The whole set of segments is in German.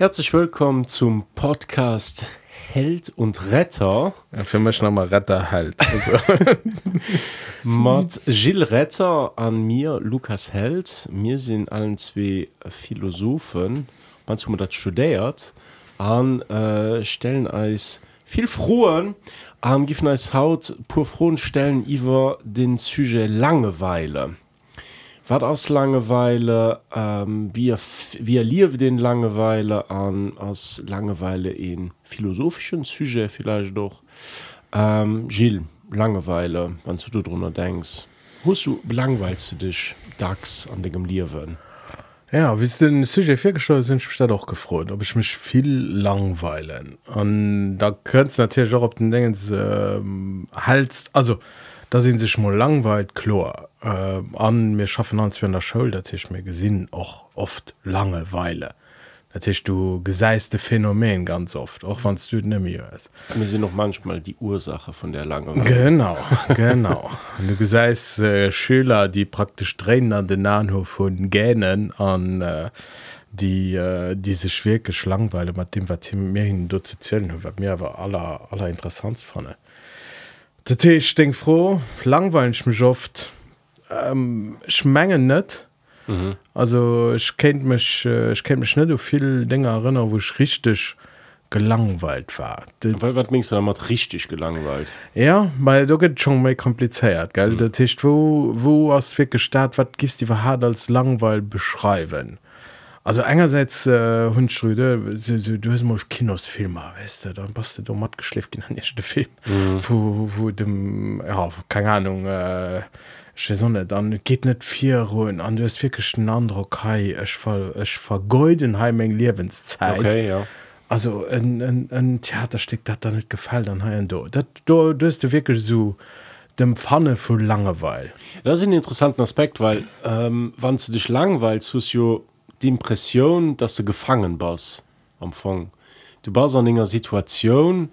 Herzlich willkommen zum Podcast Held und Retter. Ja, für mich nochmal Retter Held. Also. Mit Gilles Retter an mir, Lukas Held. Wir sind allen zwei Philosophen. Manchmal das studiert. Und äh, stellen uns viel frohen an uns Haut pur frohen Stellen über den Sujet Langeweile. Was aus Langeweile ähm, wie wie lief den Langeweile an als Langeweile in philosophischen Sujet vielleicht doch. Ähm, Gilles Langeweile wann du drunter denkst hast du langweilst du dich dax an dem Liwen Ja wie den Sujet vorgestellt sind ich doch gefreut ob ich mich viel langweilen. Und da könnt natürlich auch ob den Dingen ähm, haltst also da sind sich mal langweilt chlor äh, an mir schaffen ans in der Schul dat ich mir gesinn och oft langeweile. Dat du geseiste Phänomen ganz oft auch wann du mir ist. Mir sind noch manchmal die Ursache von der lange genau genau. Und du geseist äh, Schüler die praktisch drehen an den Nahenhof von Gähnen an äh, die äh, diese schwerke Schlangweile mit dem wat mir hin zu zählen mir aber aller aller interessant Dat ich denk froh langweilen ich mich oft ähm, schmengen net mhm. also ich kennt mich ich kenne mich net so viel Dinge erinnern wo ich richtig gelangweilt war mingst mat richtig gelangweilt ja weil du geht schon méi kompliziert gell mhm. der Tisch wo wo as fir gestart wat gist die verhard als langweil beschreiben also engerseits äh, hunschrüde so, so, du hast mal kinosfilmer weißt du dann passt du mat geschlift in den erste film mhm. wo wo dem ja keine ahnung äh, sonne dann geht net vier ruhen an du hast wirklich ein anderer kai. Ich ver ich vergeuden heimeng lebenszeit. Okay, ja. also ein, theaterstück dat da nicht gefallen dann ha du. Dat du du hast du wirklich so dem pfanne vu langeweil das ist ein interessanten aspekt weil ähm, wann du dich langweilst hust du die impression dass du gefangen bist am Fong du bist an enger situation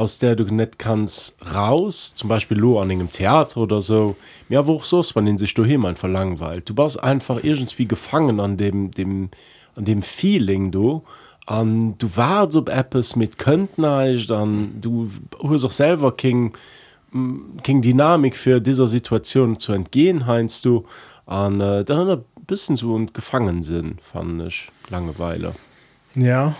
aus der du net kannst raus zum Beispiel lo an engem Theater oder so. Ja wo sos man den sich du hin verlangweilt. Du warst einfach irgendwie gefangen an dem dem an dem feeling du. An du war so Apps mit könnten dann du hast auch selber King King Dynamik für dieser Situation zu entgehen heinst du. An äh, da bisschen so und gefangen sind fand ich langeweile. Ja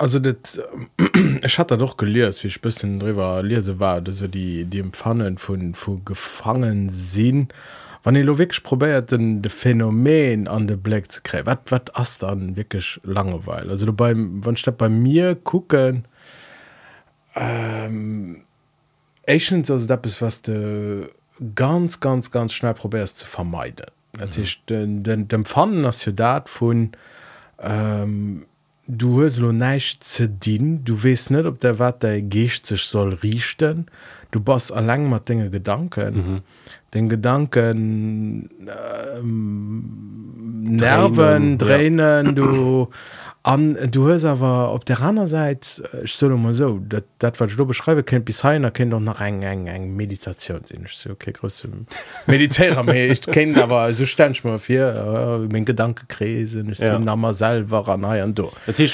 also das ich hatte doch gelesen wie ich bisschen drüber lese war also die die empfannen von von gefangen sind. Wann die wirklich probiert denn de Phänomen an den Black zu kriegen. Was was hast dann wirklich langeweile? Also du beim wann statt bei mir gucken ähm, Asians, also das ist was du ganz ganz ganz schnell probärst zu vermeiden. Natürlich mhm. den, den, dem Pfannen as dat vun ähm, du hast lo neicht ze dienen du west net ob der wat der gecht sich soll richten du bas a lang mat dinge gedanken mhm. den gedanken äh, nerven tränen ja. du an du hörst aber op der anderen Seite äh, ich soll mal so dat, dat was du beschreibe kennt bis hein erkennt doch noch eng eng eng Meditation sinn ich so, okay groß meditärer ich kenne aber so stand mal vier äh, mein gedanke krisen ich ja. so, selber an an du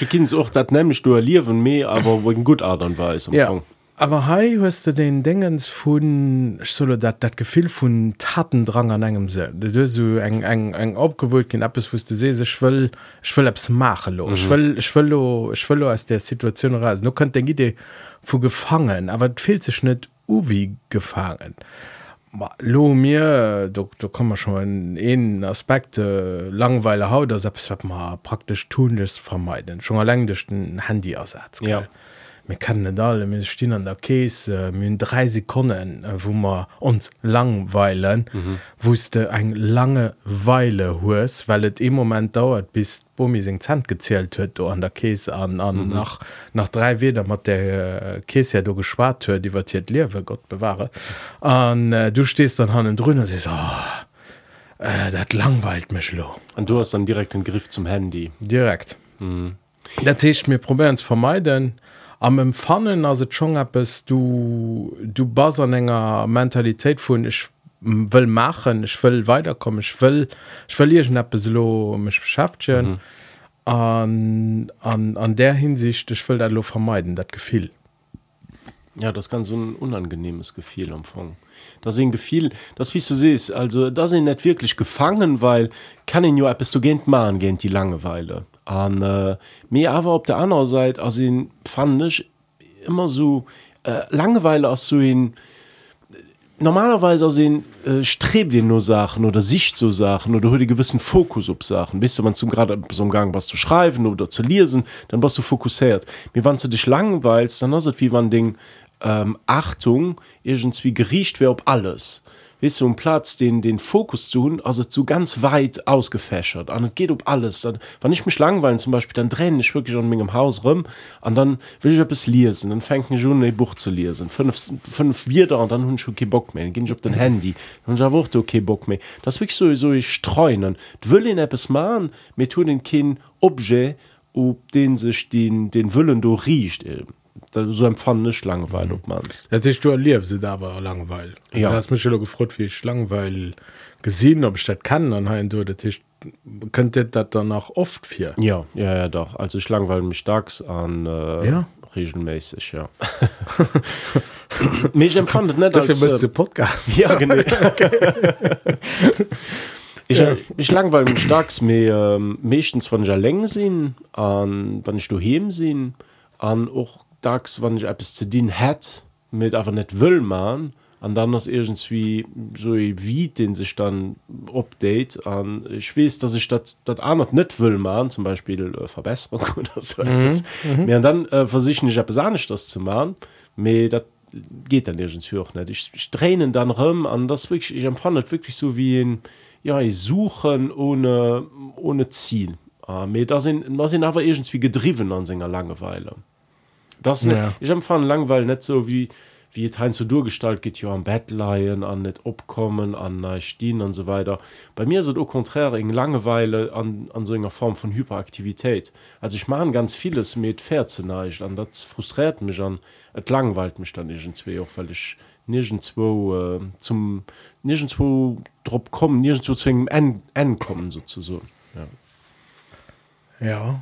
kind auch dat nämlich du erliewen me aber wo gut adern war ja. Anfang Aber hei hast du den Dingens vun solle dat dat Gefil vun Tatendrang an engem se. so eng eng eng opgewot gin Appppes wusste se se schwëll schwëll abs machelo. schwëllo aus der Situation ras. No könnt den Idee vu gefangen, aber d fil ze schnitt uwi gefangen. Lo mir do, do kommmer schon en Aspekte äh, langweile haut der selbst ma praktisch tunles vermeiden schon erlängdechten Handyersatz. Ja. Gell? Mir kann net alle mir stehen an der Käse myn drei Sekunden äh, wo man uns langweilen mhm. wusste eng lange Weile hoes weil het im moment dauert bis Bomi se Zand gezählt huet an der Käse an an mhm. nach nach drei Weder mat der äh, Käse ja du geschwar hue die wat lewe Gott bewahre an äh, du stehst dann han drnner se oh, äh, dat langweilt mech lo an du hast dann direkt den Griff zum Handy direkt mhm. der Tisch mir probieren vermeiden am empfannen as schon es du du bas an enger mentalität vu ich will machen ich will weiterkommen ich will ich verliere mich beschäft mhm. an, an, an der Hinsicht ich will lo vermeiden dat gefiel ja das kann so ein unangenehmes Gefühl empfangen da sehen gefiel das wie du siehst also da sind nicht wirklich gefangen weil kann ihn ja bist du gehend machen gehen die Langeweile an äh, mir aber auf der anderen Seite also ihn fand ich immer so äh, Langeweile aus so ihn normalerweise sehen äh, strebt dir nur Sachen oder Sicht zu Sachen oder hol die gewissen Fokus auf Sachen. Bist du man zum gerade so einem Gang was zu schreiben oder zu lesen dann warst du fokussiert. Mir wann du dich langweilst dann hast wie man Ding ähm, Achtung irgendwie geriecht wer ob alles wis um Platz den den Fokus tun also zu ganz weit ausgefächert. An geht um alles. Dann wann ich mich langweilen zum Beispiel dann drehen ich wirklich an im Haus rum und dann will ich es lesen. Dann fängt mir schon ein Buch zu lesen. Fünf fünf wieder und dann hun schon okay Bock mehr. Gehen ich auf den Handy. Und da wurde okay Bock mehr. Das wirklich sowieso ich streuen. Will ihn etwas machen. Mir tun den Kind Objet ob den sich den den Willen du riecht eben so empfand nicht langweil ob mans. Du erlief sie da war langweil ja. hast mich gefrot wie ich langweil gesehen ob statt kann dann ha du Tisch könnte dat danach oft vier ja ja ja doch. Also ich langweil mich tags an äh, ja? regelmäßig ja. Mich empfandet net als äh, Podcast. Ja genau. Ich, ja. ich langweil mich tags mir ähm, mechtens von ja leng sinn an wann ich du hemsinn an och dacks wann ich etwas zu dienen hat mit aber nicht will man an dann das irgendwie so wie den sich dann update. An ich weiß dass ich das das auch nicht will man zum Beispiel äh, Verbesserung oder so mhm. Mhm. Ja, dann äh, versichern ich ja nicht das zu machen. Mir das geht dann irgendwie auch nicht ich, ich tränen dann rum an das wirklich ich empfand wirklich so wie ein ja ich suchen ohne ohne Ziel. Mir da sind da sind aber irgendwie gedriven an seiner Langeweile das ja. ich empfand langweil net so wie wie ein zu durchgestalt geht ja am Bettleiien an net opkommen an stehen und so weiter. Bei mir sind auch konträr in langeweile an an so einer form von hyperaktivität. Also ich mache ganz vieles mit fair zu neicht an das frustriert mich an et langweilt mich dann irgendwie auch weil ich nirgendwo äh, zum nirgendwo drop kommen nirgendwo zu en en kommen sozusagen. Ja. Ja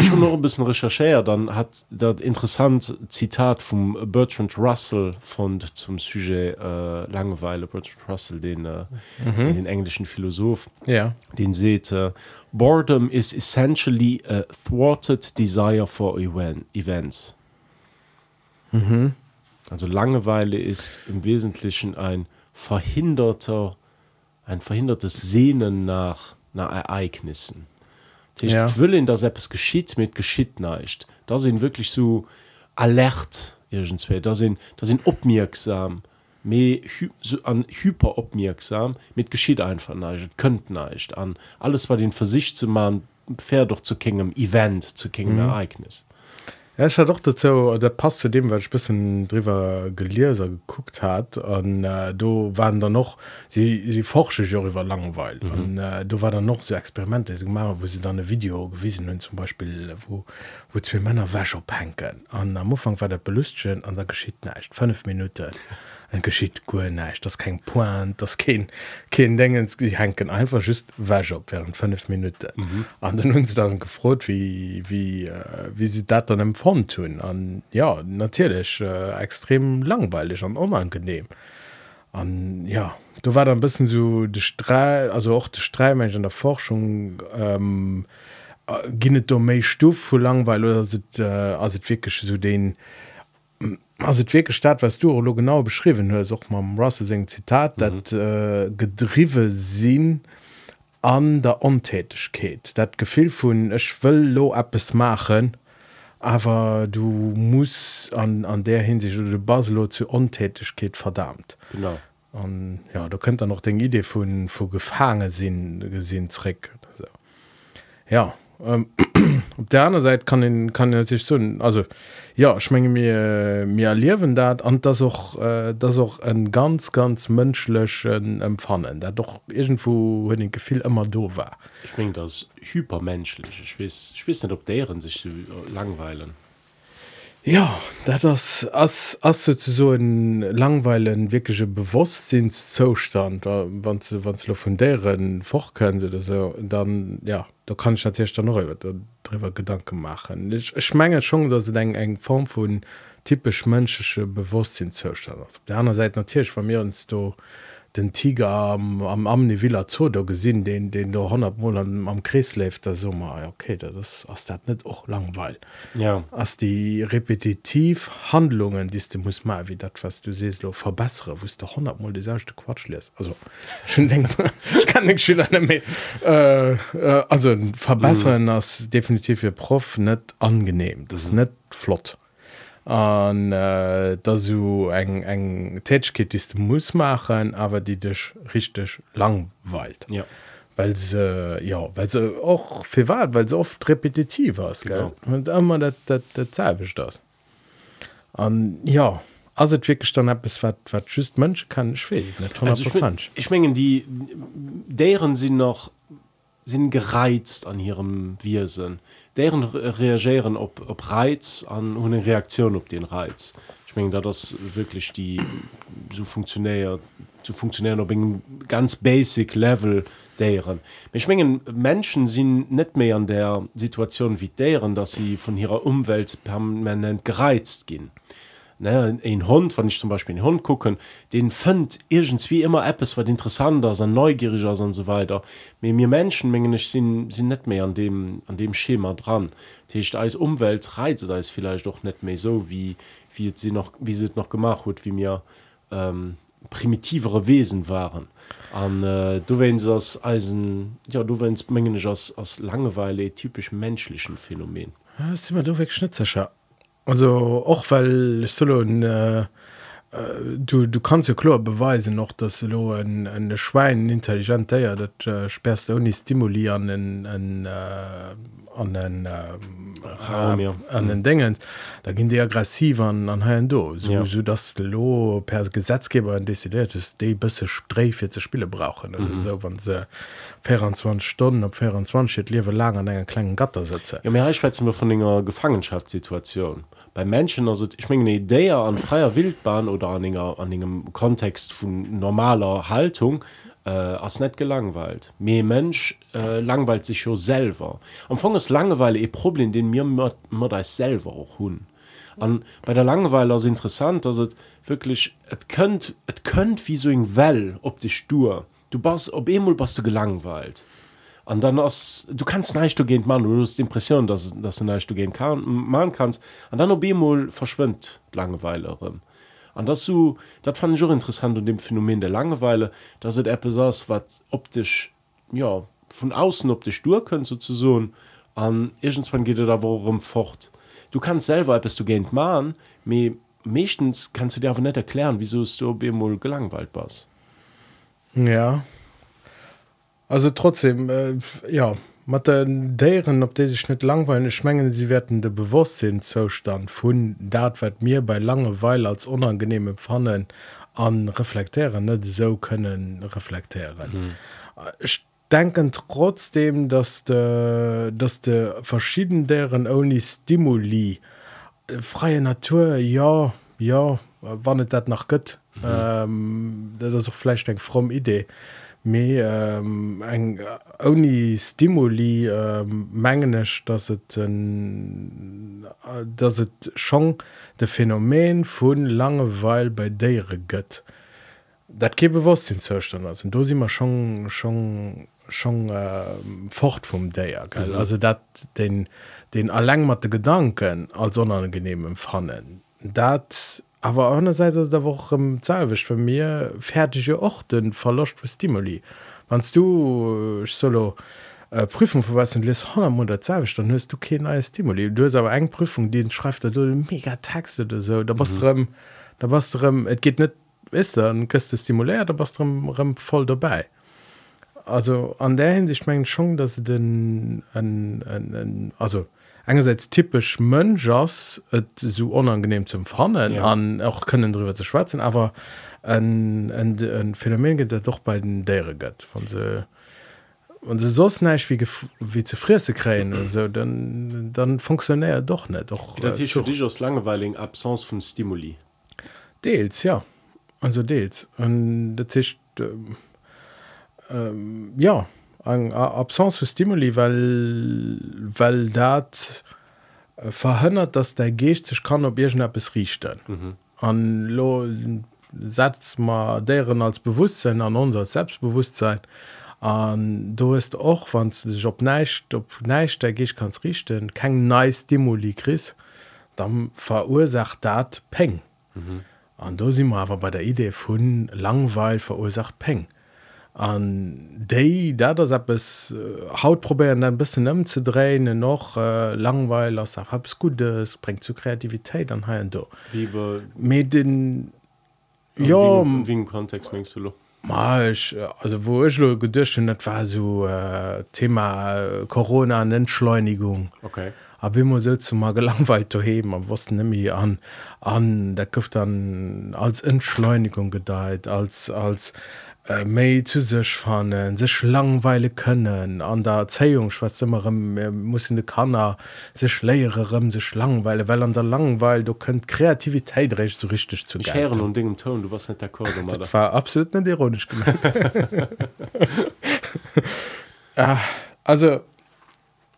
schon noch ein bisschen recherchiert dann hat das interessant Zitat vom Bertrand Russell von zum sujet äh, Langeweile Bertrand Russell den äh, mhm. den englischen Philosoph ja den seht äh, boredom is essentially a thwarted desire for event events mhm. also Langeweile ist im Wesentlichen ein verhinderter ein verhindertes Sehnen nach nach Ereignissen ja. willen dass es geschieht mit geschieht nicht da sind wirklich so alert irgendwie da sind da sind opmerksam me hy, so an hyperopmerksam mit geschieht einfach nicht könnt nicht an alles war den versicht zu machen fair doch zu kingem event zu king mhm. ereignis Ja, ich doch dazu der pass zu dem weil ich bisschen drüber geleser geguckt hat. Und äh, du waren da noch sie sie forsche darüber langweil mhm. und äh, du war dann noch so experimente gemacht wo sie dann ein Video gewesen und zum Beispiel wo wo zwei Männer wäsche penken an am Anfang war der belüstchen an der geschieht nicht. Fünf Minuten. en geschiet go neiich das kein point das kein kein dingens die henken einfach just wäsch op während fünf minute an mhm. den huns darin gefrot wie wie äh, wie sie dat dann empfon tun. An ja natürlich äh, extrem langweilig an unangenehm. An ja du war dann bisssen so de stre also auch de stremensch in der forschung ähm, äh, ginnet do méi stuuf vu langweil oder se äh, as wirklich so den also wirklich statt was du lo genau beschrieben hör auch mal Russell sing Zitat mhm. dat äh, gedrive sinn an der untätigkeit dat gefehl von ich will lo es machen aber du musst an an der hinsicht oder Baselo zu untätigkeit verdammt genau und ja du könnt noch den idee von vor gefangen sinn gesinnrick so. ja ähm, op der anderen Seite kann ihn, kann er sich so also ja schmenge mir mir erliewen dat an das auch äh, das auch ein ganz ganz mënschlechen empfannen der doch irgendwo hun den gefiel immer do war. Ich mein das hypermenschlich ich weiß, ich weiß nicht ob deren sich langweilen. Ja dat das as as so en langweilen wirklichsche bewusstseinszustand wann ze wann ze von deren fortkönnen se so dann ja da kann ich natürlich dann noch drüber gedanken machen. Ich schmenge schon dass se eng eng form von typisch menschesche bewusstseinszustand auf der anderen seite natürlich von mir uns du den Tiger am, am Amni Villa zo der gesinn den den der 100 Mol am, Kries läft der sommer okay das ass dat net och langweil. Ja. Ass die repetitiv Handlungen die du muss mal wie dat was du sest lo verbessere wo der 100 Mol die sechte Quatsch les also schon denk ich kann nicht Schüler mehr, äh, äh, also verbessern mm. ass definitiv für Prof net angenehm. Das mm. net flott an äh, da so eng eng Täkit ist muss machen aber die dich richtig langweilt. Ja. Weil sie ja weil sie auch für war weil sie oft repetitiv was und immer das das. An ja also wirklich dann es wat wat schüst mönsch kann schwer ich, ich mengen die deren sie noch sind gereizt an ihrem wirsinn deren reagieren op op reiz an hun reaktion op den reiz. Ich mein, da das wirklich die so funktionär zu funktionieren op ganz basic level deren. Ich mengen menschen sind net mehr an der situation wie deren dass sie von ihrer umwelt permanent gereizt gehen ne ein hund wann ich zum beispiel den hund gucken den fand irgens wie immer Apps war interessanter sein neugieriger und so weiter. Mir mir menschen mengen ich sind sind net mehr an dem an dem schema dran. Tischcht als umwelt reize da ist vielleicht doch net mehr so wie wie sie noch wie sie noch gemacht wird wie mir ähm, primitivere wesen waren. An äh, du wenn das eisen ja du wennst mengen als aus langeweile typisch menschlichen phänomen. Ja, immer du weg schnitzescher also auch weil solo äh, äh, du du kannst ja klar beweisen noch dass du ein, ein schwein intelligent ja dat äh, sperrst du nicht stimulieren in, in, äh, an den äh, äh, an den dingen da gehen die aggressiv an an ha do so, ja. so das lo per gesetzgeber an dezidiert ist de bisse sträfe zu spiele brauchen mhm. so wann se 24 Stunden op 24 liewe lang an engen kleinen Gatter sitze. Ja, mir von ennger Gefangenschaftssituation bei Menschen also ich meine eine Idee an freier Wildbahn oder an einer, an einem Kontext von normaler Haltung äh, als nicht gelangweilt. Mehr Mensch äh, langweilt sich schon selber. Am Anfang ist Langeweile ihr Problem den mir man selber auch hun an bei der Langeweile ist interessant dass es wirklich es könnt es könnt wie so ein Well ob die Stur du bist ob emul bist du gelangweilt an dann hast du kannst nicht du gehen man du hast impression dass dass du nicht du gehen kann man kannst. An dann ob bemol verschwindt langeweile an das du das fand ich auch interessant und dem phänomen der langeweile dass es app saß was optisch ja von außen optisch du können sozusagen. An irgendwann geht da worum fort. Du kannst selber bist du gehen man mechtens kannst du dir aber nicht erklären wieso du bemol gelangweilt was ja also trotzdem äh, ja mat deren op de sich net langweilen schmengen sie werden de bewusstsinn zustand vun dat wat mir bei langeweile als unangenehme pfannen an reflektieren net so können reflektieren mhm. ich denken trotzdem dass de dass de verschieden deren only stimuli äh, freie natur ja ja wannnet dat nach gött mhm. ähm, dat auch fleisch eng fromm idee mé ähm, eng oni Stimuli ähm, mengeneg dats et äh, et schon de Phänomen vun langeweil bei déiere gëtt. Dat ke bewusst sinn zerstand ass do si immer schon schon schon äh, fort vum Déier mhm. also dat den den erlängmerte Gedanken als onangenehm fannen. dat aber einerseits ist der woch im zahlwisch für mir fertige orten verlocht für stimuli wannst du äh, solo äh, prüfung vor was les der zahlwisch dann hörst du kein neues stimuli du hast aber eng prüfung den schreibt du mega texte oder so. Da was mhm. da was et geht net ist dann christ stimulär da was voll dabei. Also an der hinsicht mengen schon dass den ein, ein, ein, also engerseits typisch et so unangenehm zum fannen ja. an auch können darüber zu schwatzen aber ein, ein, ein Phänomen geht doch bei den Dere gött von se und se sos neich wie wie ze frisse kräen also dann dann funktionär doch net. Doch Das äh, ist für dich aus Langweiling Absence von Stimuli. Deels ja. Also Deels. Und dat ist ähm, ähm, ja eng Absenz vu Stimuli, weil, weil dat äh, verhënnert, dass der Geest sech kann op Biergen Appppes richten. Mhm. An lo setzt ma deren als Bewusstsein an unser Selbstbewusstsein. An du ist och wann sech op neicht op neicht der Geich kanns richten, keng nei Stimuli kris, dann verursacht dat Peng. An mhm. do si awer bei der Idee vun Langweil verursacht Peng. Mhm an déi dat das app es haut probieren ein bisschen ëm ze drehen noch äh, langweil ass habs gutes bringt zu Kreativitéit an ha do. Mit den ja wegen kontext mengst du lo? Malch also wo ich lo gedurcht hun net war so äh, Thema Corona an Entschleunigung. Okay. Hab immer se zu mal gelangweilt zu heben am was nimi an an der köft dann als Entschleunigung gedeiht als als äh, méi zu sech fannen sech langweile können an der Erzählung schwa immer muss de kannner sech leierem sech langweile weil an der langweil du könnt Kreativität recht so richtig zu höre und Ding im Ton, du warst nicht d'accord, oder? Das war absolut nicht ironisch gemeint. ah, also,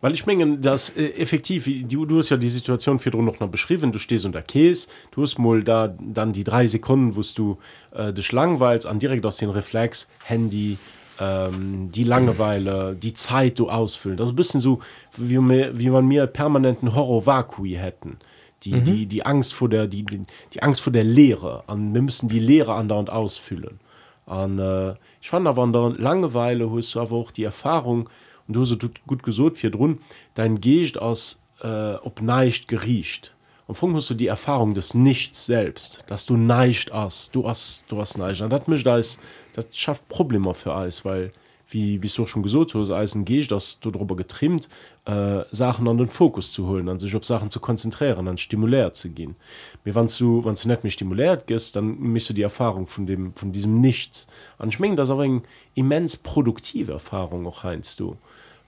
Weil ich mengen das äh, effektiv du, du hast ja die Situation für noch noch beschrieben. Du stehst unter Käse. Du hast mal da dann die drei Sekunden wost du äh, dich langweilst an direkt aus den Reflex Handy ähm, die Langeweile die Zeit du ausfüllen. Das ist ein bisschen so wie wie man mir permanenten Horrorvakui hätten. Die mhm. die die Angst vor der die, die Angst vor der Lehre an wir müssen die Lehre andauernd ausfüllen. An äh, ich fand aber an der Langeweile hast du aber auch die Erfahrung und du so gut- gesot fir run dein Geest aus äh, ob neicht geriecht. Und Funk hast du die Erfahrung des Nichts selbst dass du neicht hast du hast du hast neicht. Und dat mischt als das schafft Probleme für alles weil wie wie du schon gesot ein Geest dass du darüber getrimmt äh, Sachen an den Fokus zu holen an sich auf Sachen zu konzentrieren an stimulär zu gehen. Mir wann du wann du net mich stimuliert gehst dann misst du die Erfahrung von dem von diesem nichts. An schmengen das aber eng immens produktive Erfahrung auch heinst du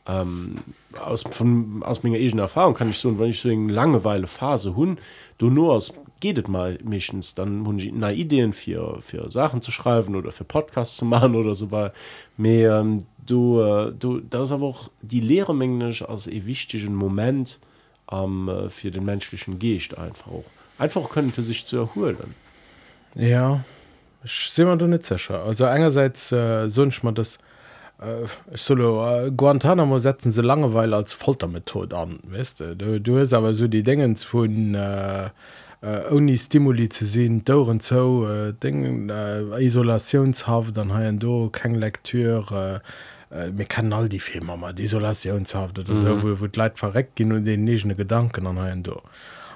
ähm, aus von aus meiner eigenen Erfahrung kann ich so wenn ich so eine langeweile Phase hun du nur aus gehtt mal mischens dann hun na Ideen für für Sachen zu schreiben oder für Podcasts zu machen oder so weil mehr ähm, du äh, du das aber auch die lehremänglisch als e wichtigen Moment am äh, für den menschlichen Geest einfach auch. Einfach können für sich zu erholen. Ja, ich sehe man du nicht sicher. Also, einerseits äh, sonst man das, ich soll, äh, Guantanamo setzen sie Langeweile als Foltermethode an, weißt du? Du, du hast aber so die Dinge von, äh, äh, ohne Stimuli zu sehen, dauernd so, äh, Dinge, äh, Isolationshaft, dann haben du keine Lektüre, äh, mir kann all die Filme mal, die Isolationshaft oder so, wo, wo die Leute verreckt gehen und den nicht Gedanken an haben du.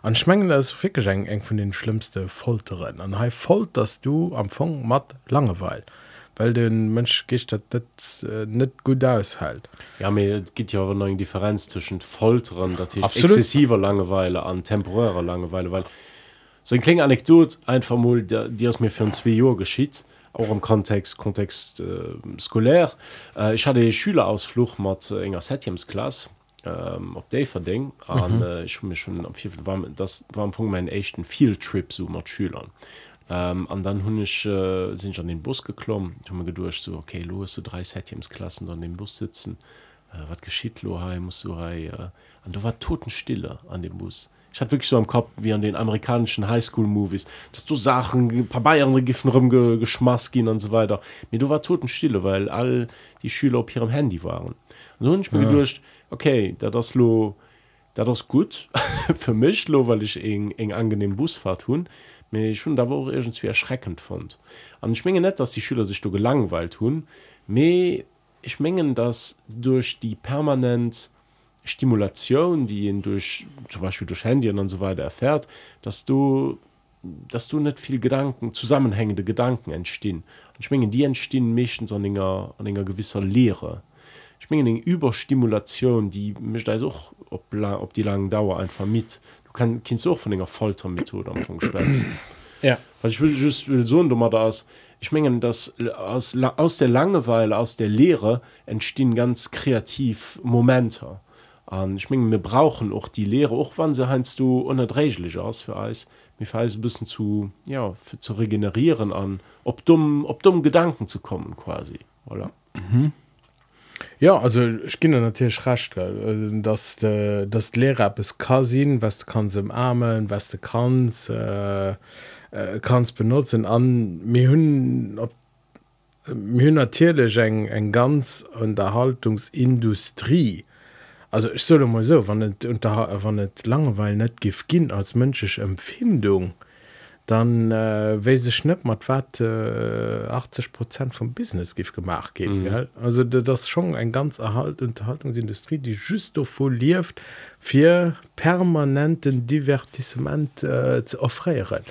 an schmengen das fikeg eng von den schlimmste Folteren an ha folgt dass du am Fong mat langeweil weil den Mensch dat dat äh, net gut aushält. Ja mir gibt ja aber noch eine Differenz zwischen Folteren das heißt exzessiver Langeweile an temporärer Langeweile weil so ein kleine Anekdot einfach mal der, die aus mir für ein zwei Jahr geschieht auch im Kontext Kontext äh, skolär. Äh, ich hatte Schülerausflug mit äh, enger Settiumsklasse ähm, op Day verding an äh, ich mir schon am vier war das war am Anfang meinen echten Fieldtrip so mat Schülern ähm, an dann hun ich äh, sind ich an den Bus geklommen. Mir gedurcht so okay lo so drei Settiumsklassen an dem Bus sitzen. Äh, wat geschieht lo? Hey, muss du hey, äh, an du war totenstille an dem Bus. Ich hatte wirklich so am Kopf wie an den amerikanischen Highschool-Movies dass du Sachen ein paar Bayern Giffen rum geschmaß gehen und so weiter. Mir du war totenstille weil all die Schüler auf ihrem Handy waren. Und so hab ich mir ja. gedurcht okay da das lo da das gut für mich lo weil ich eng eng angenehm Busfahrt tun mir schon da wo irgendwie erschreckend fand. An ich menge net dass die Schüler sich so gelangweilt tun me ich mengen das durch die permanent Stimulation die ihn durch zum Beispiel durch Handy und so weiter erfährt dass du dass du nicht viel Gedanken zusammenhängende Gedanken entstehen. Und ich mengen die entstehen meistens an einer, an einer gewisser Lehre. Ich meine eine Überstimulation die mischt also auch ob die langen Dauer einfach mit du kann kannst auch von einer Foltermethode am Anfang schwätzen ja. Weil ich will just will so dummer das ich mengen das aus aus der langeweile aus der lehre entstehen ganz kreativ momente. An ich mengen wir brauchen auch die lehre auch wann sie heinst du unerträglich aus für eis. Mir fall ein bisschen zu ja für zu regenerieren an ob dumm ob dumm gedanken zu kommen quasi. Oder mhm. Ja also ich kinne natürlich racht dass de, das Lehrer es kasin was du kannst im armen was du kannst äh, äh, kannst benutzen. An mir hun hun natürlich eng eng ganz Unterhaltungsindustrie. Also ich soll mal so wann unter wann net langeweil als menschisch Empfindung dann äh, we se schnipp mat wat äh, 80 Prozent vom business gif gemacht gehen mhm. also das schon ein ganz erhalt unterhaltungsindustrie die just foliert fir permanenten divertissement äh, zu offrieren.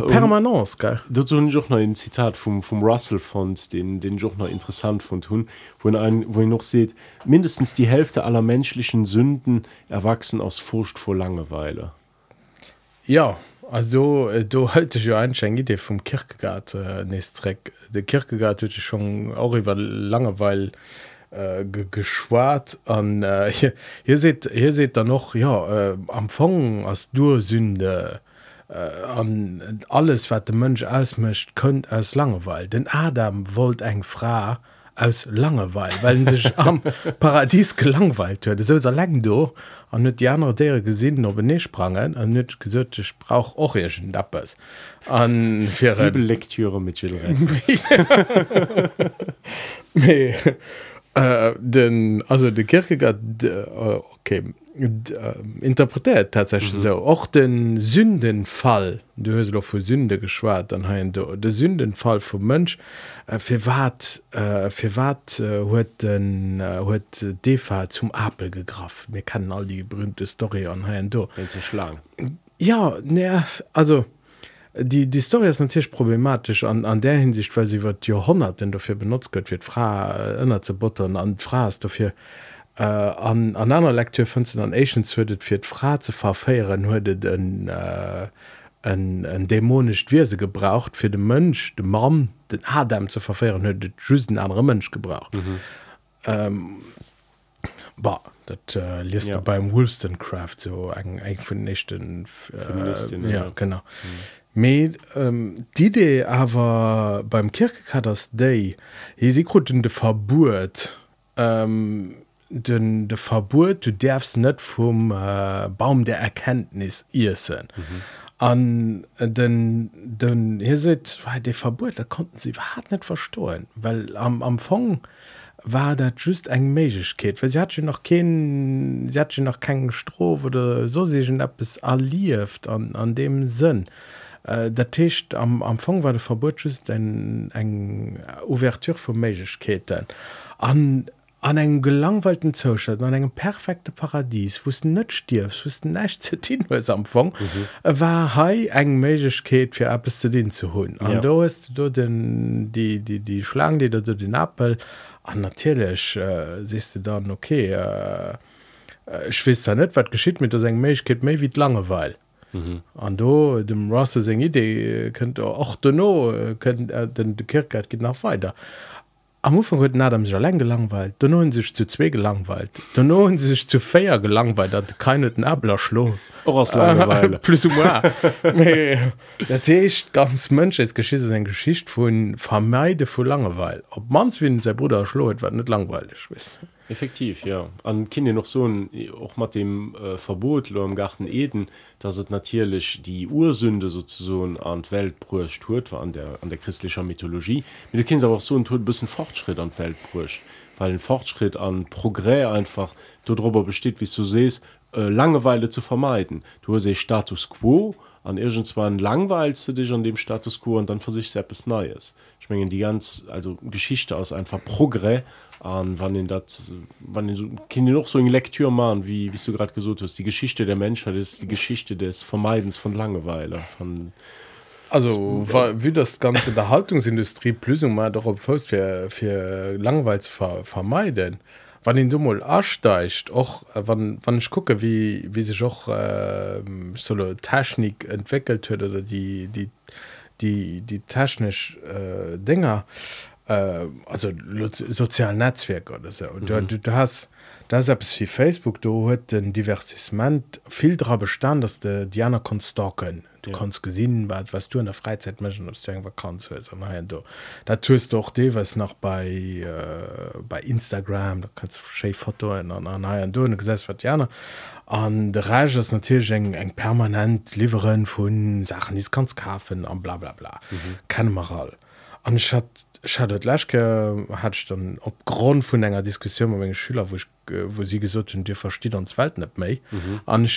Permanence noch ein Zitat vom vom Russell von den den Joch noch interessant von tun wo ein wo ihr noch seht mindestens die Hälfte aller menschlichen Sünden erwachsen aus Furcht vor Langeweile. Ja Also äh, du halte ja einschein Idee vom Kirchegard äh, nestreck der Kirchegard hue schon auch über langeweil äh, geschwarrt an äh, hier, hier seht hier seht da noch ja äh, amfang als dursünde äh, alles wat der Mönsch ausmischt könnt als langeweil denn Adam wollt eng fra aus Langeweil, weil sich am Paradies gelangweilt hue so lang do an net die andere dere gesinn op ne sprangen an net ges ich brauch ochschen Dappes an Lektüre mit äh, den also de Kirche okay äh, interpretiert tatsächlich mhm. so. Auch den sündenfall du hast doch für sünde geschwar dann hein der sündenfall vom mönsch äh, für wat äh, für wat hue äh, den hue äh, defa zum apel gegraf mir kann all die berühmte story an hein du schlagen. Ja ne also die die story ist natürlich problematisch an an der hinsicht weil sie wird jahrhundert denn dafür benutzt wird wird fra äh, zu buttern an fra dafür äh, äh, an an einer Lektür von an Asians würdet fir Fra ze verfeieren huet den äh, en, en dämonisch Wirse gebraucht fir de Mënsch de Mann den Adam zu verfeieren huet just justen andere Mënsch gebraucht. Mhm. Ähm, bah, dat äh, liest ja. beim Wollstonecraft so eng eng vun nichtchten äh, ja, genau. Mhm. Me ähm, die idee awer beim Kirchekaders Day hi si kru de verburt ähm, den de Verbot du derfst net vum äh, Baum der Erkenntnis Isinn. Mhm. An den den hier se war de verbot da konnten sie hart net verstohlen weil am fong war dat just eng meigkeit weil sie hat noch kein sie hat noch kein stroh oder so se ab es erlieft an an dem sinn. Äh, der techt am fong war de verbot just ein eng ouverture vu meigkeiten an an eng gelangweilten Zoschet an engem perfekte Paradies wos net stirfs wos nächt ze Tinamfang mhm. war hai eng Meigkeet fir Appppes ze den zu hunn. An ja. do ist du den die, die, die Schlang, die dat du den Appel an natilech äh, siste dann okay äh, Schwester net wat geschiet mit der seg Meigkeet méi wie d langeweil. An mhm. do dem Ross seg Idee kënnt och den no den de Kirkeit git nach weiter am Ufang huet Adam sich allein gelangweilt, du noen sech zu zwee gelangweilt, Don noen se sech zu féier gelangweilt, dat keine den Äbler schlo plus Datcht ganz Mënsch jetzt geschi en Geschicht vun vermeide vu Langeweil. Ob mans wie se Bruder schloet, wat net langweilig wis. Weißt du? Effektiv ja. An kind noch so auch mal dem äh, verbot im garten eden da sind natürlich die ursünde sozusagen an weltbrüsch tut war an der an der christlicher mythologie. Mit du kind aber auch so ein bisschen fortschritt an weltbrüsch weil ein fortschritt an progrès einfach du darüber besteht wie du sest äh, langeweile zu vermeiden. Du se status quo an irgendwann langweilst du dich an dem status quo und dann für sich selbst neues ich mengen die ganz also geschichte aus einfach progrès an wann den dat wann so, kind noch so in lektür machen wie wie du gerade gesucht hast die geschichte der menschheit ist die geschichte des vermeidens von langeweile von also das, war wie das ganze der haltungsindustrie plüsung mal darauf fast für für langweils ver, vermeiden. Wann den dummel ersteicht och wann wann ich gucke wie wie sich auch äh, solo technik entwickelt hue oder die die die die technisch äh, Dinger äh, also sozialen Netzwerk oder so und mhm. du, du hast das wie Facebook du hue den Diversissement viel dra bestand dass de Diana kon stalken ja. kannst gesinn wat was du in der Freizeit mschen kannst du da tust doch de was noch bei äh, bei Instagram da kannst Foto an du gesetzt wat Diana an der Re ist natürlich eng eng permanent lieeren von Sachen die kannst kaufen an bla bla bla mhm. kann man all an hat Schake hat dann op Grund vun enger Diskussion mit Schüler wo, ich, wo sie gesot dir versteht ans Welt net méi an mhm.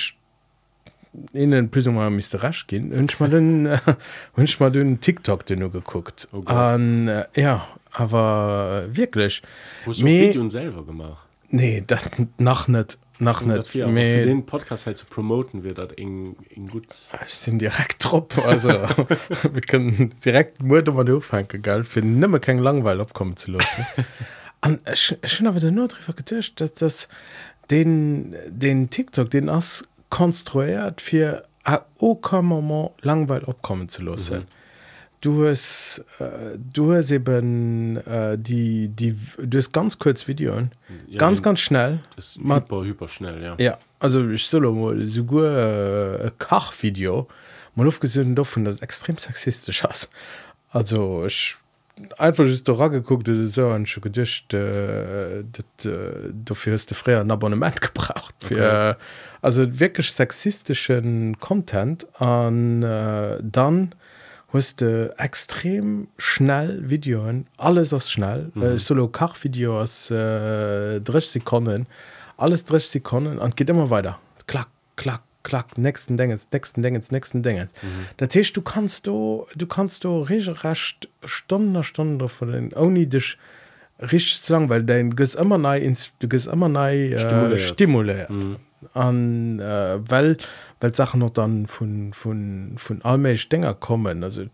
Innen plus mis rasch gin hunsch mal den hunsch mal den TikTok den nur geguckt. Oh äh, ja aber wirklich. Selber gemacht. Nee dat nach net nach net den Podcast halt zu promoten wird dat eng gut ah, ich sind direkt trop also wir können direkt mu aufhängen geil für nimmer kein langweil abkommen zu lassen. An schon aber der nur getischt dass das den den tiktok den ass konstruiert für a moment langweil abkommen zu lassen. Mhm. Du hast äh, du hast eben äh, die die du hast ganz kurz Video ja, ganz ganz schnell. Hyper, hyper schnell ja. ja also ich soll sogar äh, Kachvideo mal aufgesehen davon das extrem sexistisch hast also ich einfach ist da geguckt so schon gedischcht äh, äh, dafür hast du früher ein Abonnement gebraucht für okay. also wirklich sexistischen Content an äh, dann huste extrem schnell Videoen alles as schnell mhm. äh, solo Kachvideo aus äh, 3 Sekunden alles 3 Sekunden an geht immer weiter klack klack klack nächsten Dingens nächsten Dingens nächsten Dingens mhm. der Tisch du kannst du du kannst du recht Stunden nach Stunde von den Oni dich rich lang weil dein ges immer ins du ges immer nei äh, stimuliert mhm. an äh, weil weil sachen noch dann von von von allmeich dinger kommen also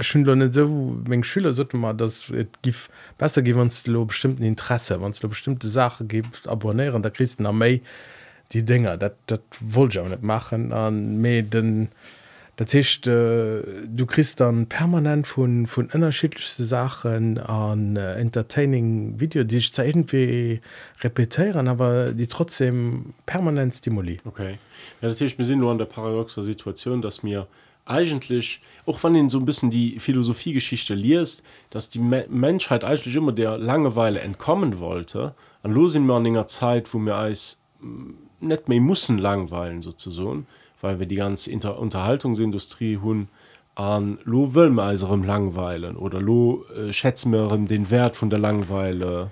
schon nicht so wenn schüler so mal das gif besser gi uns bestimmten interesse wann du bestimmte sache gibt abonnieren der christen am mei die dinger dat dat wollt ja nicht machen. An den Dat heißt, äh, du christ dann permanent von von unterschiedlichste Sachen an äh, entertaining Video die ich irgendwie repetieren aber die trotzdem permanent stimuli okay. Ja, das heißt, wir sind nur an der paradoxer Situation dass mir eigentlich auch von den so ein bisschen die Philosophiegeschichte liest dass die Me Menschheit eigentlich immer der Langeweile entkommen wollte. An los in mannger Zeit wo mir als nicht mehr müssen langweilen sozusagen weil wir die ganze Inter Unterhaltungsindustrie hun an lo wölmeiserem langweilen oder lo äh, schätzmerem den Wert von der Langweile.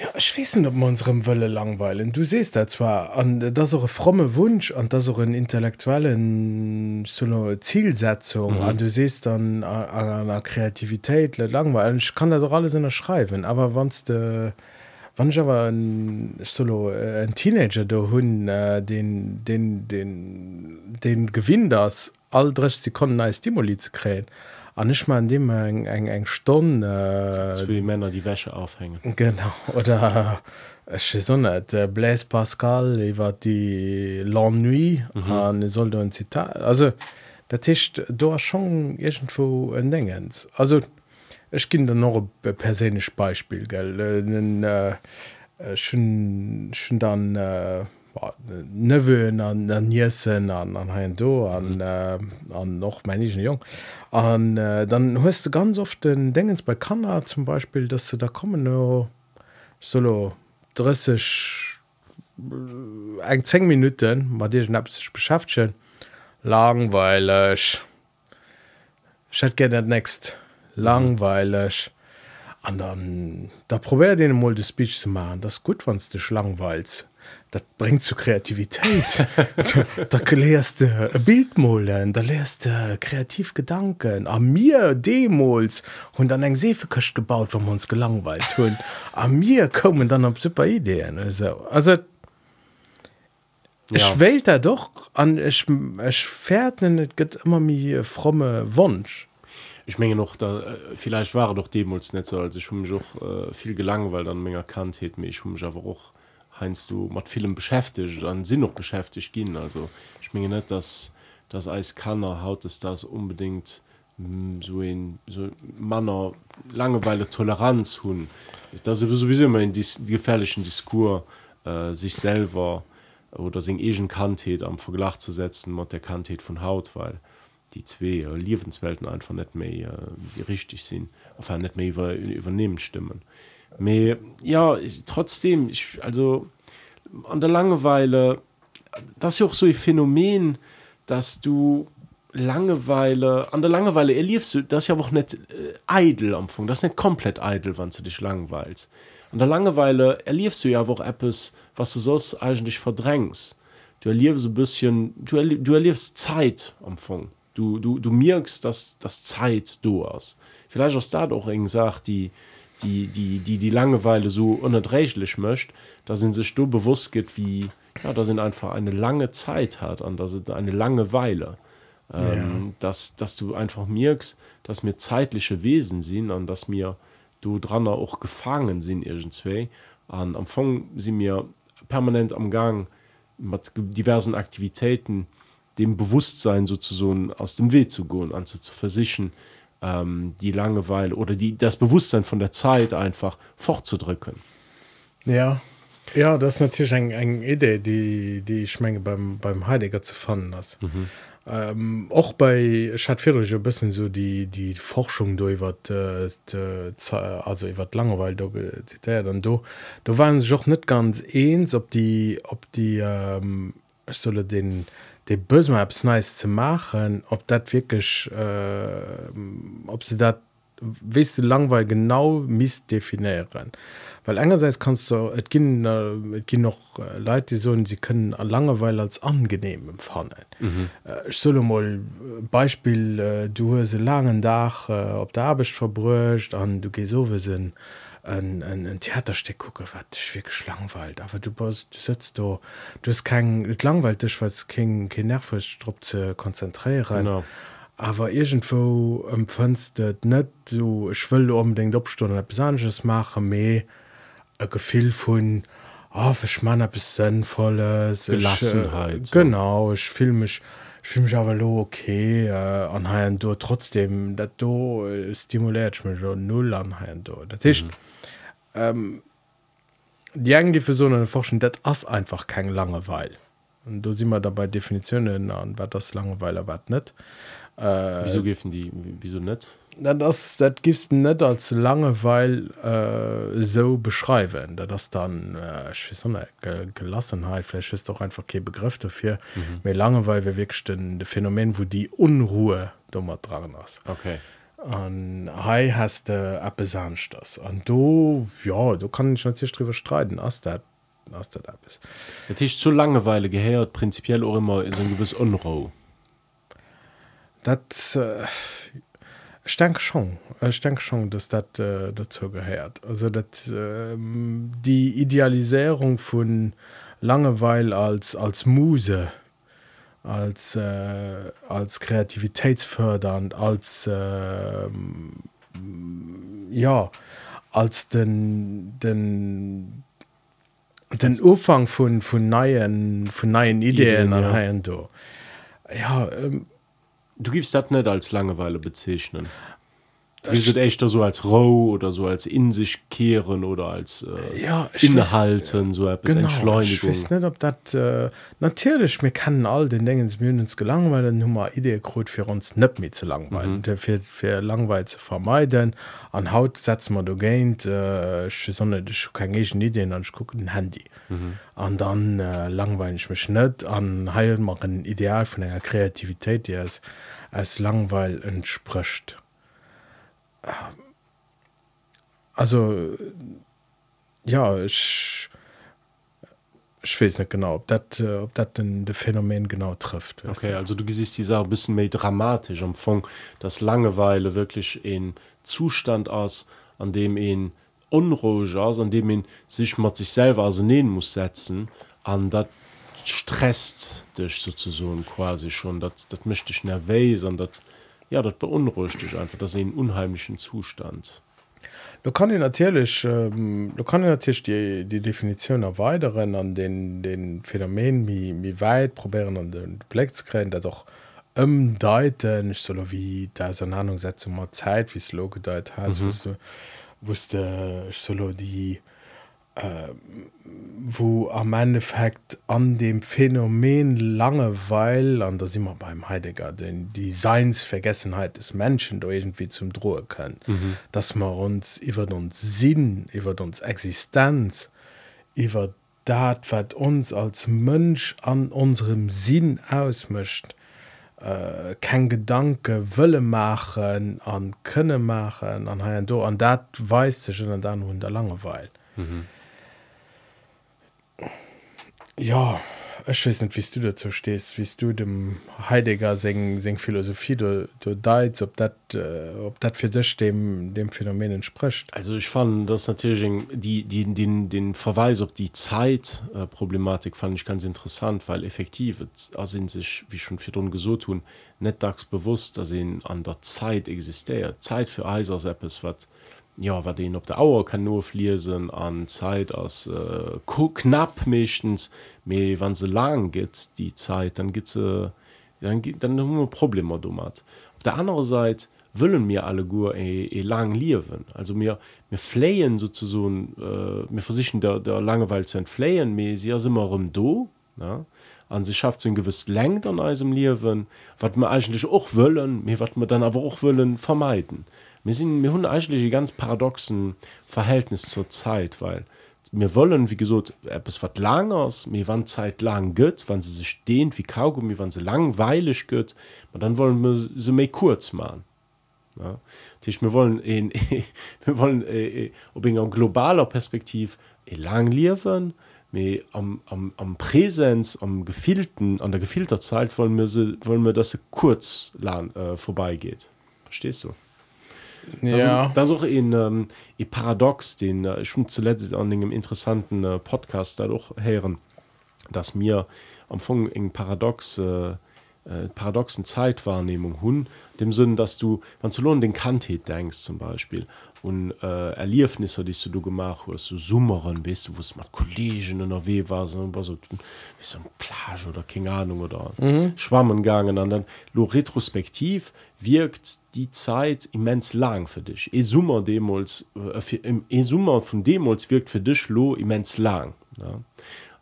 Ja, ich wissen ob man unserem Wölle langweilen du siehst da zwar an das eure fromme Wunsch an das auch intellektuellen so Zielsetzung an mhm. du siehst dann an der Kreativität langweilen ich kann da doch alles in der schreiben aber wann du wann ich aber ein solo äh, ein teenager der hun äh, den den den den gewinn das all sie konnten als stimuli zu krähen. An nicht mal an dem eng eng eng stunde äh, wie männer die wäsche aufhängen. Genau oder äh, sonnet äh, blaise pascal war die la nuit an mhm. soll ein zitat also der tisch du schon irgendwo en dingens. Also Ech ginn den noch perélech Beispiel gell? Äh, äh, schon, schon dann äh, nëwen an an Niessen an an ha do an äh, an noch mänischen Jung an äh, dann huest du ganz oft den degens bei Kanner zum Beispiel dat se da kommen no solo dresseg äh, eng 10 Minuten mat Dir schnapp sech beschaftchen langweilech gen net näst langweilig. An dann da probär den mal de speech zu machen. Das gut wann du langweils dat bringt zu kreativität. Da gelehrst du bildmolen da lehrst du kreativ gedanken. A mir demos und dann eng seefeköcht gebaut wo uns gelangweilt hun a mir kommen dann op super ideen. Also also Ja. Ich wählt er doch an ich, ich fährt gibt immer mir fromme Wunsch ich menge noch da äh, vielleicht war doch demos net so. Als ich um auch äh, viel gelang weil dann menge kannt het mich. Um aber auch heinst du mat vielem beschäftigt an sinn noch beschäftigt gehen. Also ich menge net dass das eis kannner haut es das unbedingt mm, so in so Manner langeweile Toleranz das ist sowieso immer in die gefährlichen Diskur äh, sich selber oder se egen Kantheet am Verglach zu setzen mat der Kantheet von Haut weil die zwei äh, Liwenswelten einfach net méi äh, die richtig sinn net méi übernehmen stimmen. Me, ja ich, trotzdem ich also an der Langeweile das ist ja auch so ein Phänomen dass du Langeweile an der Langeweile erliefst du das ja auch nicht äh, eitel am Anfang. Das ist nicht komplett eitel wann du dich langweilst. An der Langeweile erliefst du ja auch etwas was du sonst eigentlich verdrängst. Du erliefst so ein bisschen du, erlie du erliefst Zeit am Anfang du, du, du merkst dass das Zeit du hast vielleicht auch da doch sagt die die die die die Langeweile so unerträglich möchte da sind sich du bewusst geht wie ja da sind einfach eine lange Zeit hat an das sind eine lange Weile ähm, ja. dass dass du einfach merkst dass mir zeitliche Wesen sind an dass mir du dran auch gefangen sind irgendwie an am Anfang sie mir permanent am Gang mit diversen Aktivitäten dem Bewusstsein sozusagen aus dem Weg zu gehen an zu versichern ähm, die Langeweile oder die das Bewusstsein von der Zeit einfach fortzudrücken. Ja ja das ist natürlich eng eng Idee die die Schmenge beim beim Heiliger zu fanden hast. Mhm. Ähm, auch bei Schafir bisschen so die die Forschung du wird äh, also wird langeweil zitiert und du du waren sich auch nicht ganz eins ob die ob die ähm, solle den de bös mal abs nice zu machen ob dat wirklich äh, ob sie dat wis du langweil genau miss definieren. Weil einerseits kannst du et gehen, äh, gehen noch äh, Leute die so sie können an Langeweile als angenehm empfangen mhm. äh, ich soll mal Beispiel äh, du se langen Dach äh, ob der Abisch verbrucht an du geh so sinn ein, ein, ein Theatersteck gucke wat wirklich langweilt. Aber du bist du sitzt du du hast kein langweilt dich was King nervstrupp zu konzentrieren. Genau. aber irgendwo empfindst net so ich will unbedingt opstunde besonderes mache me gefehl von oh, ich man bis sinnvolles gelassenheit ich, äh, genau ich film mich film mich aber lo okay äh, anheim du trotzdem dat du äh, stimuliert mich null anheim du das ist mhm ähm, die eng die so forschen dat ass einfach kein langeweil und du si immer dabei definitionen an wat das langeweile wat net äh, wieso giffen die wieso na das dat gist net als langeweil äh, so beschreiben. Da das dann äh, Ge gelassenheit. Vielleicht ist doch einfach ke begriff dafür. Mhm. langeweil wir wirklichchten de phänomen wo die unruhe dummer dran hast okay an hai hast a besancht das an du ja du kann ich natürlich drüber streiten as dat as dat ab ist jetzt ich zu langeweile gehört prinzipiell auch immer so ein gewiss unruh. Dat äh, ich denk schon ich denk schon dass dat äh, dazu gehört. Also dat äh, die idealisierung von langeweil als als muse als äh, als kreativitätsfördernd als äh, ja als den den den ufang von von neuen von neuen ideen, ideen ja, ja. Ähm, du gibst dat net als langeweile bezeichnen wie echt so als roh oder so als in sich kehren oder als äh, ja innehalten so entschleunigung. nicht ob dat äh, natürlich mir kann all den dingen uns gelangweilen nummer ideerot für uns net mit zu langweilen. Mhm. der für, für langweil zu vermeiden. An haut setzt man du geint äh, kein ideen an gucken den handy. An mhm. dann äh, langweilig ich mich net an heil machen ideal von der kreativität die es als langweil entspricht also ja ich ich weiß nicht genau ob dat äh, ob denn de phänomen genau trifft okay du? also du gesiehst die sache bisschen mehr dramatisch am funk das langeweile wirklich in zustand aus an dem ihn unruhig aus an dem ihn sich mal sich selber also nähen muss setzen an dat stresst dich sozusagen quasi schon dat dat möchte ich nervös und dat ja dat beunruhigt dich einfach das in unheimlichen zustand du kann ich natürlich ähm, du kann natürlich die die definition erweiteren an den den phänomen wie wie weit probieren an den black kräen der doch umdeuten ich soll wie der Auseinandersetzung mal Zeit wie es lo gedeutet hast mhm. wusste wusste ich soll die äh, wo am Endeffekt an dem Phänomen Langeweil an das immer beim Heidegger den Designsvergessenheit des Menschen da irgendwie zum Drohe können, mhm. dass man uns über uns Sinn, über uns Existenz, über dat wat uns als Mönsch an unserem Sinn ausmischt, äh, kein Gedanke wëlle machen an könne machen an do an dat we schon dann hun der Langeweil. Mhm. Ja ich weiß nicht wie du dazu stehst wie du dem Heidegger sing Philosophie du, du deit ob dat äh, ob für dich dem dem Phänomen entspricht. Also ich fand das natürlich die die den den Verweis ob die Zeit äh, fand ich ganz interessant weil effektiv sind sich wie schon für gesucht tun dax bewusst dass sie an der Zeit existiert. Zeit für Eisers App es wat ja war den op der Auer kann nur fliesen an Zeit als äh, knapp mechtens me wann se lang geht die Zeit dann gibt ze dann dann problem du hat op der andere Seite willen mir alle Gu e, e lang liewen. Also mir mir fleien so äh, mir versichern der der langeweil zu entfleien me sie immer rum do ja an sie schafft so gewiss lengt an eisem liewen wat mir eigentlich auch wollen mir wat mir dann aber auch wollen vermeiden mir sind mir hun eigentlich die ganz paradoxen verhältnis zur zeit weil mir wollen wie gesagt es wat lang aus mir wann zeit lang gött wann sie sich dehnt wie kaugummi wann sie langweilig gött und dann wollen wir sie mir kurz machen. Ja. Tisch, wir wollen in, wir wollen äh, äh ob in globaler perspektiv e lang liewen am, am, am Präsenz am gefilten an der gefilter Zeit wollen wir sie, wollen wir dass sie kurz lang äh, vorbeigeht. Verstehst du ja. da auch in ähm, paradox den äh, schon zuletzt an dem interessanten äh, podcast dadurch heeren dass mir am Anfang eng paradox äh, äh, paradoxen zeitwahrnehmung hun dem sinn dass du wann zu lohn den kantheet denkst zum beispiel und äh, Erliefnisse die du gemacht hast so summeren weißt du wo mal kollegen in der we war so, so, so plage oder keine ahnung oder mhm. schwammengangen an dann lo retrospektiv wirkt die zeit immens lang für dich e summmer demos äh, e summmer von demos wirkt für dich lo immens lang ja?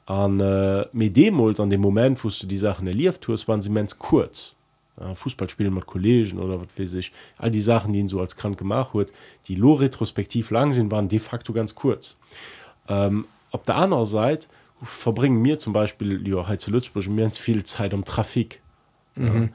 an äh, mit demos an dem moment wo du die sachen erlieft tust waren sie immens kurz äh, Fußballspielen mit Kollegen oder was weiß ich, all die Sachen, die ihn so als krank gemacht wird, die lo retrospektiv lang sind, waren de facto ganz kurz. Ähm, auf der anderen Seite verbringen mir zum Beispiel ja, zu Lützburg ganz viel Zeit um Trafik. Mhm.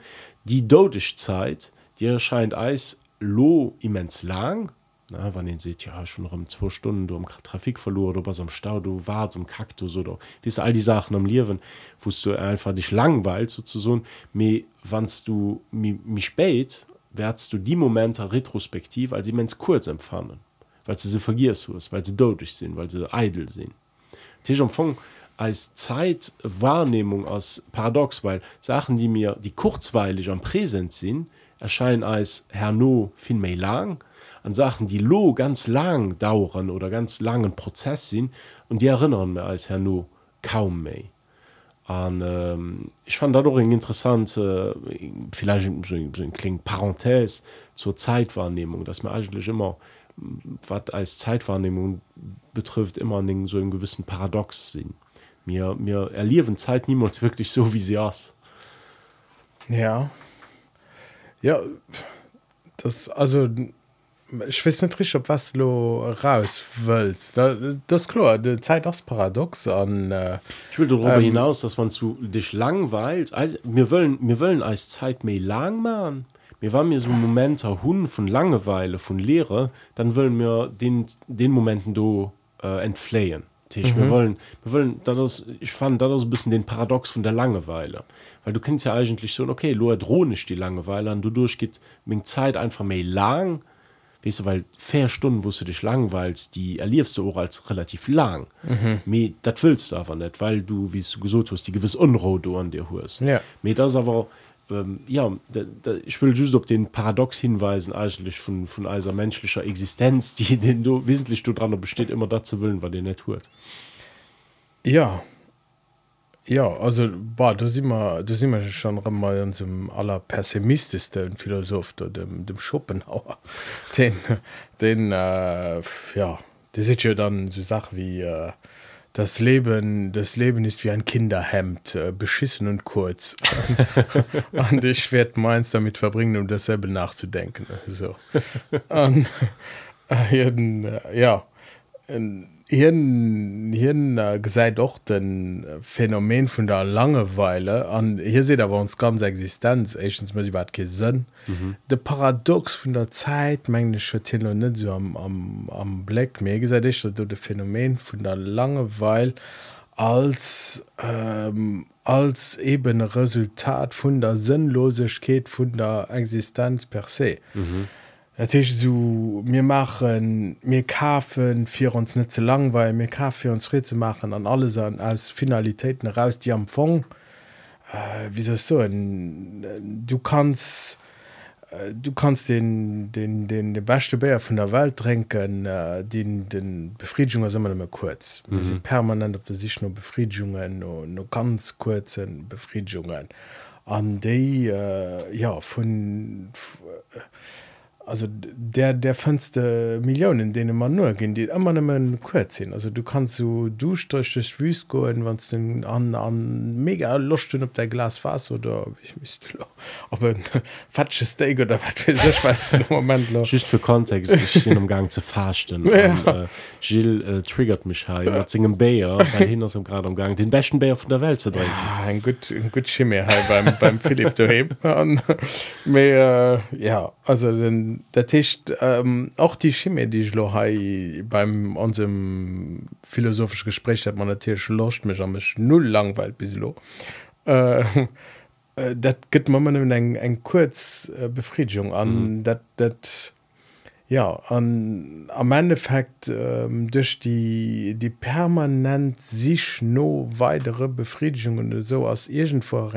Die Dodischzeit, die erscheint als lo immens lang, na, wann den seht ja schon um zwei Stunden du am Trafik verloren oder was am Stau du war zum Kaktus oder wie all die Sachen am Liwen wost du einfach dich langweilt sozusagen me wannst du mich spät werdst du die Momente retrospektiv als immens kurz empfangen weil sie vergisst hast weil sie deutlich sind weil sie eitel sind Tisch umfang als Zeitwahrnehmung als paradox weil Sachen die mir die kurzweilig am Präsent sind erscheinen als Herr No viel lang an Sachen, die lo ganz lang dauern oder ganz langen Prozess sind und die erinnern mir als Herr No kaum mehr. Und, ähm, ich fand dadurch interessant äh, vielleicht so, so ein klingt Parenthese zur Zeitwahrnehmung, dass man eigentlich immer was als Zeitwahrnehmung betrifft immer in so einen gewissen Paradox sind. Mir, mir erleben Zeit niemals wirklich so wie sie ist. Ja. Ja, das also ich weiß nicht richtig, ob was du raus willst. Da, das ist klar, die Zeit ist paradox. Und, äh, ich will darüber ähm, hinaus, dass man zu dich langweilt. Also, wir, wollen, wir wollen als Zeit mehr lang machen. Wir waren mir so Momente hun von Langeweile, von Lehre, dann wollen wir den, den Momenten do äh, entflehen. Mhm. Wir wollen, wir wollen das, ich fand das ein bisschen den Paradox von der Langeweile. Weil du kennst ja eigentlich so, okay, du erdrohst die Langeweile und du durchgeht mit Zeit einfach mehr lang weißt du, weil vier Stunden wo du dich langweilst die erliefst du auch als relativ lang mhm. das willst du aber nicht weil du wie du gesucht hast die gewisse Unruhe du an dir hast ja. das aber ähm, ja da, da, ich will just auf den Paradox hinweisen eigentlich von von einer menschlicher Existenz die den du wesentlich du dran besteht immer dazu willen weil dir nicht hört ja Ja also bah, du si immer du si immer schon mal an zum aller pessimistischsten Philosoph dem dem Schopenhauer. Den den äh, ja der sieht ja dann so Sach wie äh, das Leben das Leben ist wie ein Kinderhemd äh, beschissen und kurz. Und ich werde meins damit verbringen um dasselbe nachzudenken. So. Und, äh, ja und, Hirn Hirn äh, sei doch den Phänomen vun der Langeweile an hier seht aber uns ganz Existenz wat gesinn. Mhm. De Paradox vun der Zeit menggsche net so am, am, am Black mé gesagt ich du de Phänomen vun der Langeweile als ähm, als eben Resultat vun der Sinnlosigkeit vun der Existenz per se. Mhm Datich so mir machen mir kafen fir uns net ze lang, weil mir kafir uns ze machen an alles an als Finalitäten heraus die am Fong äh, wie so? Ein, du kannst äh, du kannst den den den de beste Bär von der Welt trinken äh, den den Befriedung immer immer kurz. Mhm. permanent op der sich nur Befriedungen nur, nur ganz kurzen Befriedungen an de äh, ja von äh, also der der fünfste Millionen denen man nur gehen die immer kurz sind also du kannst so durchstriches wüst gehen wann den an an mega lust ob der Glas was oder ich müsste ob ein falsches Steak oder was Moment Schicht für Kontext ich bin im Gang zu fasten ja. und, äh, Gilles äh, triggert mich ja. Bayer hin aus dem gerade am Gang den besten Bayer von der Welt zu trinken ja, ein gut ein gut Schimmel beim, beim Philipp mehr äh, ja also den der Tisch ähm, auch die Schimme die ich lo beim unserem philosophisch Gespräch hat man natürlich locht mich am mich null langweilt bis lo äh, äh, dat gibt man man eng eng kurz äh, Befriedigung an mhm. dat dat ja an am Endeffekt ähm, durch die die permanent sich no weitere Befriedigungen so aus irgend vor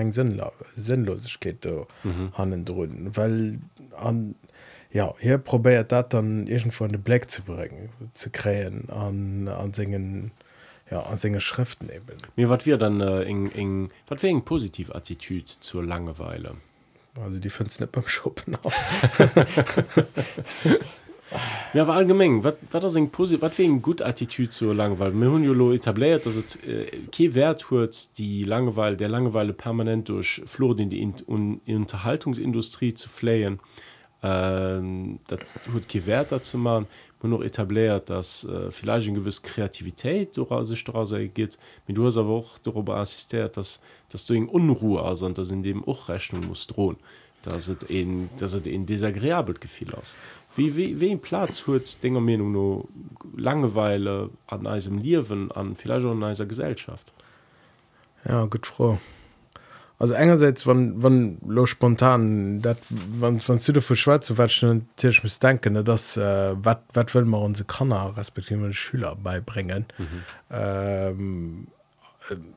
sinnlosigkeit mhm. hannen drohen weil an ja hier probiert dat dann irgend von den Black zu bringen zu krähen an an singen ja an singe schriften eben. Mir wat wir dann äh, eng eng wat wegen positiv attitüd zur langeweile. Also die fünf nicht beim schuppen ja war allgemein wat wat das positiv wat wegen gut attitüd zur langeweile mir hun etabliert dass het äh, wert huet die langeweile der langeweile permanent durch flor in die in, un, unterhaltungsindustrie zu flehen Ähm, dat hut gewährt dazu man man noch etabliert dass äh, vielleicht ein gewiss sich daraus geht mit du aber auch darüber assistiert dass dass du in unruhe also das in dem auch rechnung muss drohen das in das in desagreabel gefiel aus. Wie wie wie platz hört dinger meinung nur langeweile an einem liewen an vielleicht in einer gesellschaft? Ja gut froh also engerseits wann wann lo spontan dat wann van du vu Schweizer watschen Tisch muss denken das äh, wat wat will man unsere kannner respektive Schüler beibringen mhm. ähm,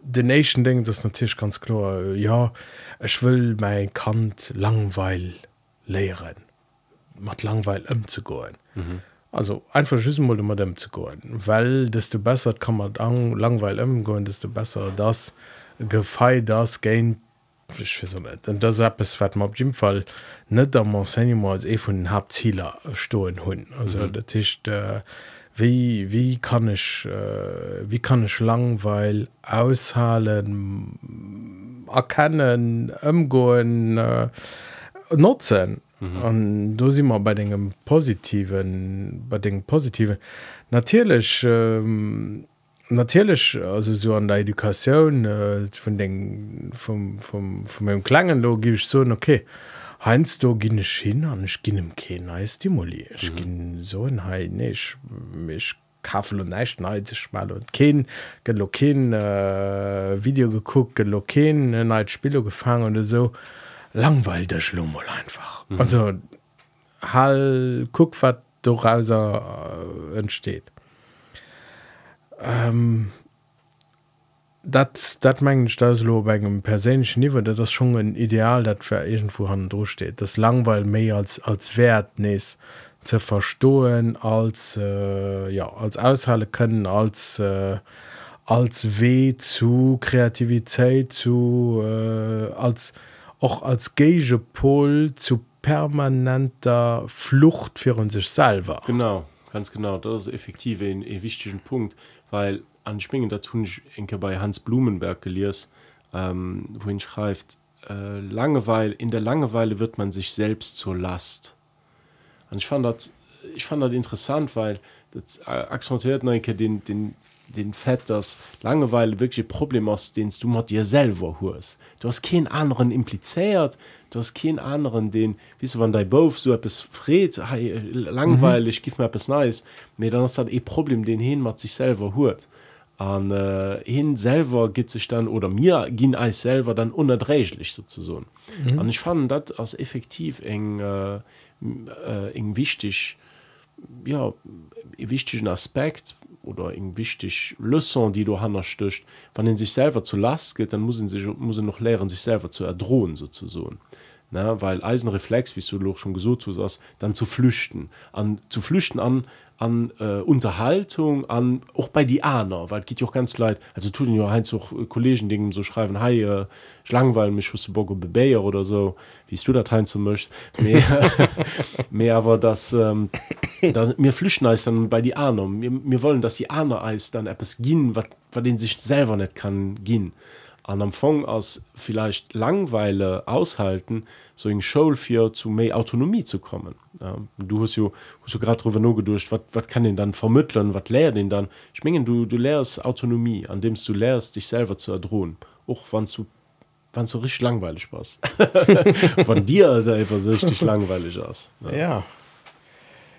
de nation ding das natürlich ganz klar ja ich will mein kant langweil lehren mat langweil um zu go mhm. also einfach schüssen wollte man dem zu go weil desto besser kann man an langweil um desto besser das gefei das gain net das es wat op Jim Fall net am Enseignement als e vu den Hauptzieler stoen hunn also mhm. der Tisch äh, wie wie kann ich äh, wie kann ich langweil aushalen erkennen ëmgoen äh, nutzen mhm. du si immer bei degem positiven bei den positiven natürlich ähm, natürlich also so an der Education äh, von den vom vom von meinem klangen logisch so okay heinz du gi ich hin an ich gi im ke stimuli ich mhm. gin so ein he nicht mich kaffel und nicht ne mal und ken geloken äh, video geguckt geloken ne spiele gefangen und so langweil der schlummel einfach mhm. also hall guck wat durchaus äh, entsteht ähm, dat dat mengen staslo engem persenschen niwe dat das schon ein ideal dat ver egent vorhanden durchsteht das langweil méi als als wert nees ze verstohlen als äh, ja als aushalle können als äh, als weh zu Kreativität zu äh, als auch als Gegepol zu permanenter Flucht für uns sich selber. Genau ganz genau das ist effektiv ein, ein wichtigen Punkt weil an Spingen da tun ich enke bei Hans Blumenberg geliers ähm, wohin schreibt äh, Langeweile in der Langeweile wird man sich selbst zur Last. Und ich fand das ich fand das interessant weil das äh, akzentuiert den den den Fett das Langeweile wirklich Problem aus denst du mal dir selber hust du hast keinen anderen impliziert du hast keinen anderen den wie du wann dein Bo so etwas fred hey, langweilig mhm. gif mir etwas nice nee dann hast halt eh Problem den hin man sich selber hurt an äh, hin selber geht sich dann oder mir ging als selber dann unerträglich sozusagen mhm. und ich fand das als effektiv eng äh, äh, eng wichtig ja wichtigen Aspekt oder eng wichtig Lüsson, die du hanner stöcht, wann den sich selber zu last geht, dann muss sich muss noch lehren sich selber zu erdrohen sozusagen. Na, weil Eisenreflex wie du schon gesucht hast, dann zu flüchten an zu flüchten an an äh, Unterhaltung an auch bei die Aner weil geht auch ganz leid also tun ja ein auch äh, Kollegen Dingen so schreiben hey äh, langweil mich Bogo Bayer oder so. Wie du da ein zu möchte mehr, mehr aber das ähm, flüchten als dann bei die Aner wir, wir wollen dass die Aner Eis dann etwas gehen was den sich selber nicht kann gehen an am Fong aus vielleicht langweile aushalten so in Schulfir zu mehr Autonomie zu kommen. Ja, du hast ja, hast gerade darüber nur gedurcht was kann den dann vermitteln was lehr den dann? Schmingen du du lehrst Autonomie an dem du lehrst dich selber zu erdrohen auch wann du wann so richtig langweilig was von dir da so richtig langweilig aus ja, ja.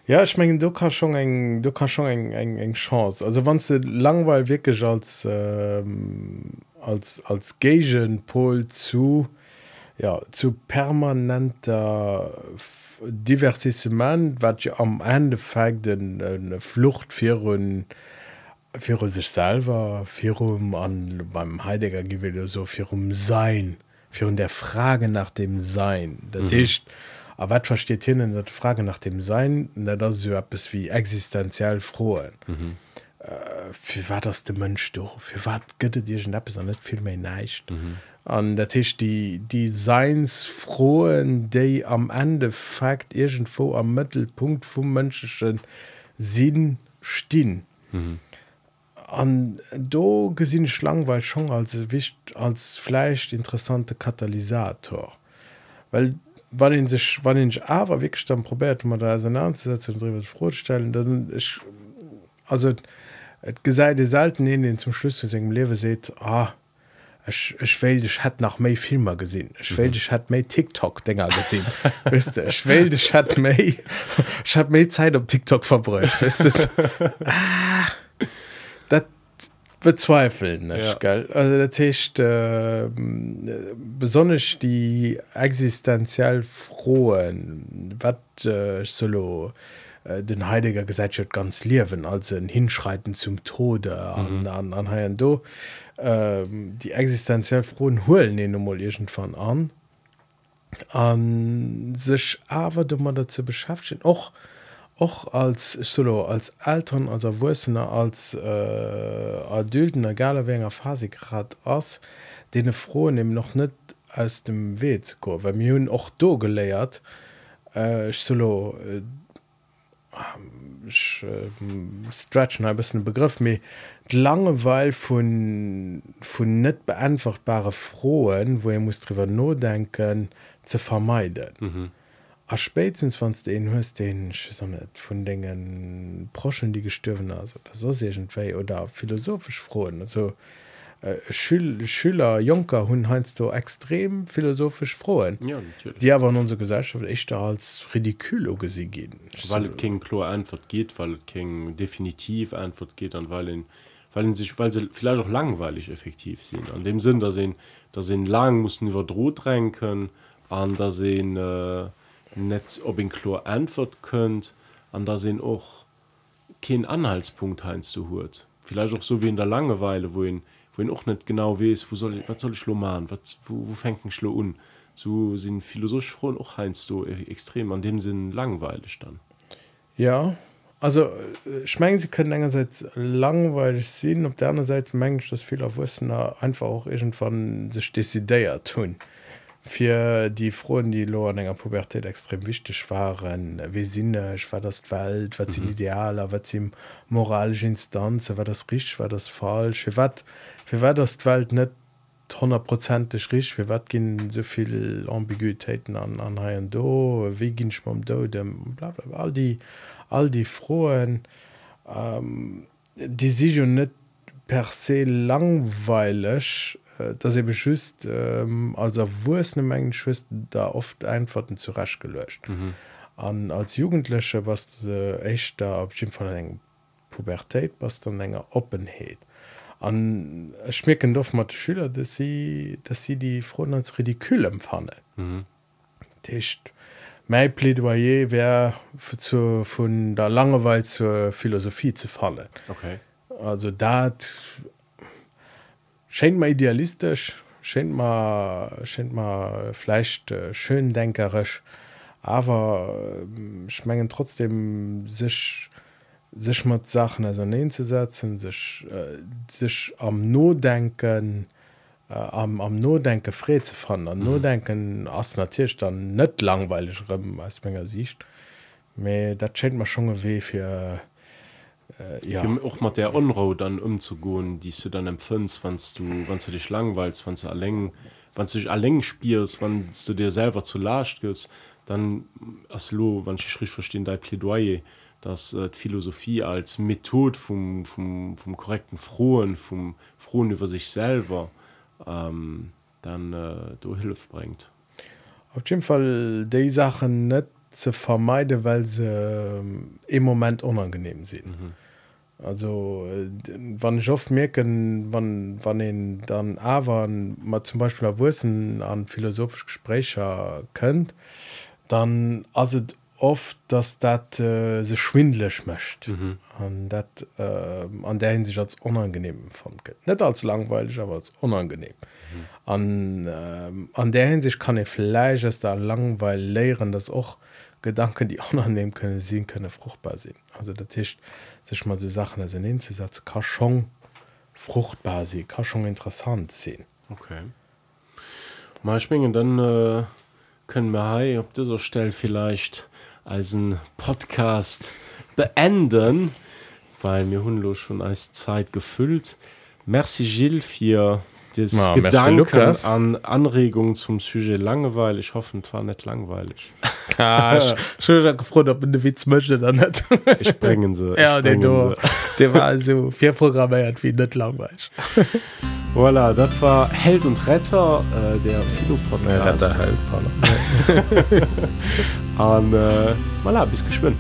Ja ich mengen du kannst schon eng du kannst schon eng eng eng chance also wann du langweil wirklich als ähm, als als Gegenpol zu ja zu permanenter Diversissement wat je am Endeffekt den eine Flucht für für sich selber für um an beim Heidegger gewählt so für um sein für der Frage nach dem Sein der mhm. Tisch aber wat versteht hin der Frage nach dem Sein? Das so etwas wie existenziell frohen. Mhm. Wie äh, war das de Mënsch doch? Für wat gëtt Dir App net viel méi neicht? An mhm. der Tisch die die seinsfroen déi am Ende fakt irgend vor am Mittelpunkt vum mënscheschen sinn stin an mhm. do gesinn schlangweil schon als wicht als fleischcht interessante katalysator. Weil wann den sich wann ich aber wirklich dann probiert man da anzusetzen und drüber vorstellen dann ich also Et gesäide selten in den zum Schluss zu segem lewe seet ah Echwäldech hat nach méi Filmer gesinn. Echwäldech hat méi TikTok denger gesinn. Echwäldech hat méi hat méi Zeit op TikTok verbrecht ah, Dat bezweifeln ja. datcht äh, besonnech die existenziell frohen wat äh, solo. Äh, den heiliger Gesellschaft ganz liewen als ein hinschreiten zum tode an mhm. an, an, an do ähm, die existenziell frohen holen den von an an sich aber du man dazu beschäftigt auch auch als solo als Eltern als erwursener als äh, adulten egaler wenger Phasegrad ass dee frohen im noch net aus dem Weet zu go wenn mir hun och do geléiert äh, solo äh, ich, äh, stretchen ein bisschen Begriff mir Langeweil von von net beantwortbare frohen wo ihr muss drüber nur denken zu vermeiden. Mhm spätestens von den hörst den nicht, von Dingen broschen die gestürven also so oder philosophisch frohen also Äh, Schül Schüler Junker hun heinst du extrem philosophisch frohen ja, die aber in unsere Gesellschaft echt als ridikulo sie gehen weil so. King Chlor Antwort geht weil King definitiv Antwort geht an weil in, weil in sich weil sie vielleicht auch langweilig effektiv sind an dem Sinn da sehen da sind lang mussten über droht renken an da sehen äh, net ob in Chlor Antwort könnt an da sehen auch kein Anhaltspunkt heinz du hurt. Vielleicht auch so wie in der Langeweile wohin wohin auch nicht genau wes wo soll ich was soll ich machen? Was wo, wo fängt ein schlo un? So sind philosophisch froh auch heinst du extrem. An dem sinn langweilig dann. Ja also schmengen sie können engerseits langweilig sehen auf der anderen Seite mengen das viel auf Wissen einfach auch irgendwann sich desideier tun für die frohen die an enger Pubertät extrem wichtig waren wie sinnisch war das Welt was sind mhm. idealer was sie moralische Instanz war das richtig war das falsch? Wie wat wie war das Welt net hundertprozentig rich wie wat gin soviel ambiguitäten an an ha do? Wie gin ma do? Dem bla bla all die all die frohen ähm, die sich net per se langweilig dass er beschüßt ähm, als wo es eine mengen schü da oft einfachten zu rasch gelöscht mhm. an als jugendliche was äh, echt da abschied von en pubertät was dann länger openheit an schmecken doch mal schüler dass sie dass sie die frohen als ridikül empfanne mhm. Tischcht Mei Plädoyer wär zu vun der Langeweil zur Philosophie zu fallen. Okay. Also dat schenkt ma idealistisch, schenkt ma schenkt ma fleischcht äh, schön denkerisch, aber äh, schmengen trotzdem sich sich mat Sachen as ne zu setzen, sich, äh, sich am Nodenken, äh, am, am Nodenke fré ze fannnen an mhm. Nodenken ass natiercht dann net langweilig rëmmen als ménger sicht méi dat schenint man schon weh fir äh, ja. och mat der onro dann umzugoen die du dann empfindst wannst du du dich langweilst wann du allng wann du dich allng spierst wann du dir selber zu lascht gest dann as lo wann ich schrift verstehen dein plädoyer dass äh, philosophie als method vom vom vom korrekten frohen vom frohen über sich selber ähm, dann äh, du hilf bringt auf jeden fall die sachen net zu vermeide weil sie äh, im moment unangenehm sind mhm. also wann ich oft merken wann wann den dann aber mal zum beispiel erwursen an philosophisch gesprächer könnt dann also oft dass dat äh, se schwindlech mcht mhm. an dat äh, an der hin sich als unangenehm von net als langweilig aber als unangenehm mhm. an äh, an der hin sich kann e fleisch es da langweil leeren das och gedanken die unannehmen können sie könne fruchtbar sinn also der Tisch sich mal so sachen als hinzusatz ka schon fruchtbar sie ka schon interessant sehen okay. Mal schwingen dann äh, können wir hey, ob dieser stelle vielleicht als ein Podcast beenden, weil mir Hunlo schon als Zeit gefüllt. Merci Gilles für das ja, Gedanken an Anregungen zum Sujet Langeweile. Ich hoffe, es war nicht langweilig. Ah, schon gefreut, ob du Witz möchte dann nicht. ich bringe sie. Ja, den du. Der war also vier programmiert wie nicht langweilig. voilà, das war Held und Retter, äh, der Philo-Podcast. Retter, Held, Und äh, voilà, bis geschwind.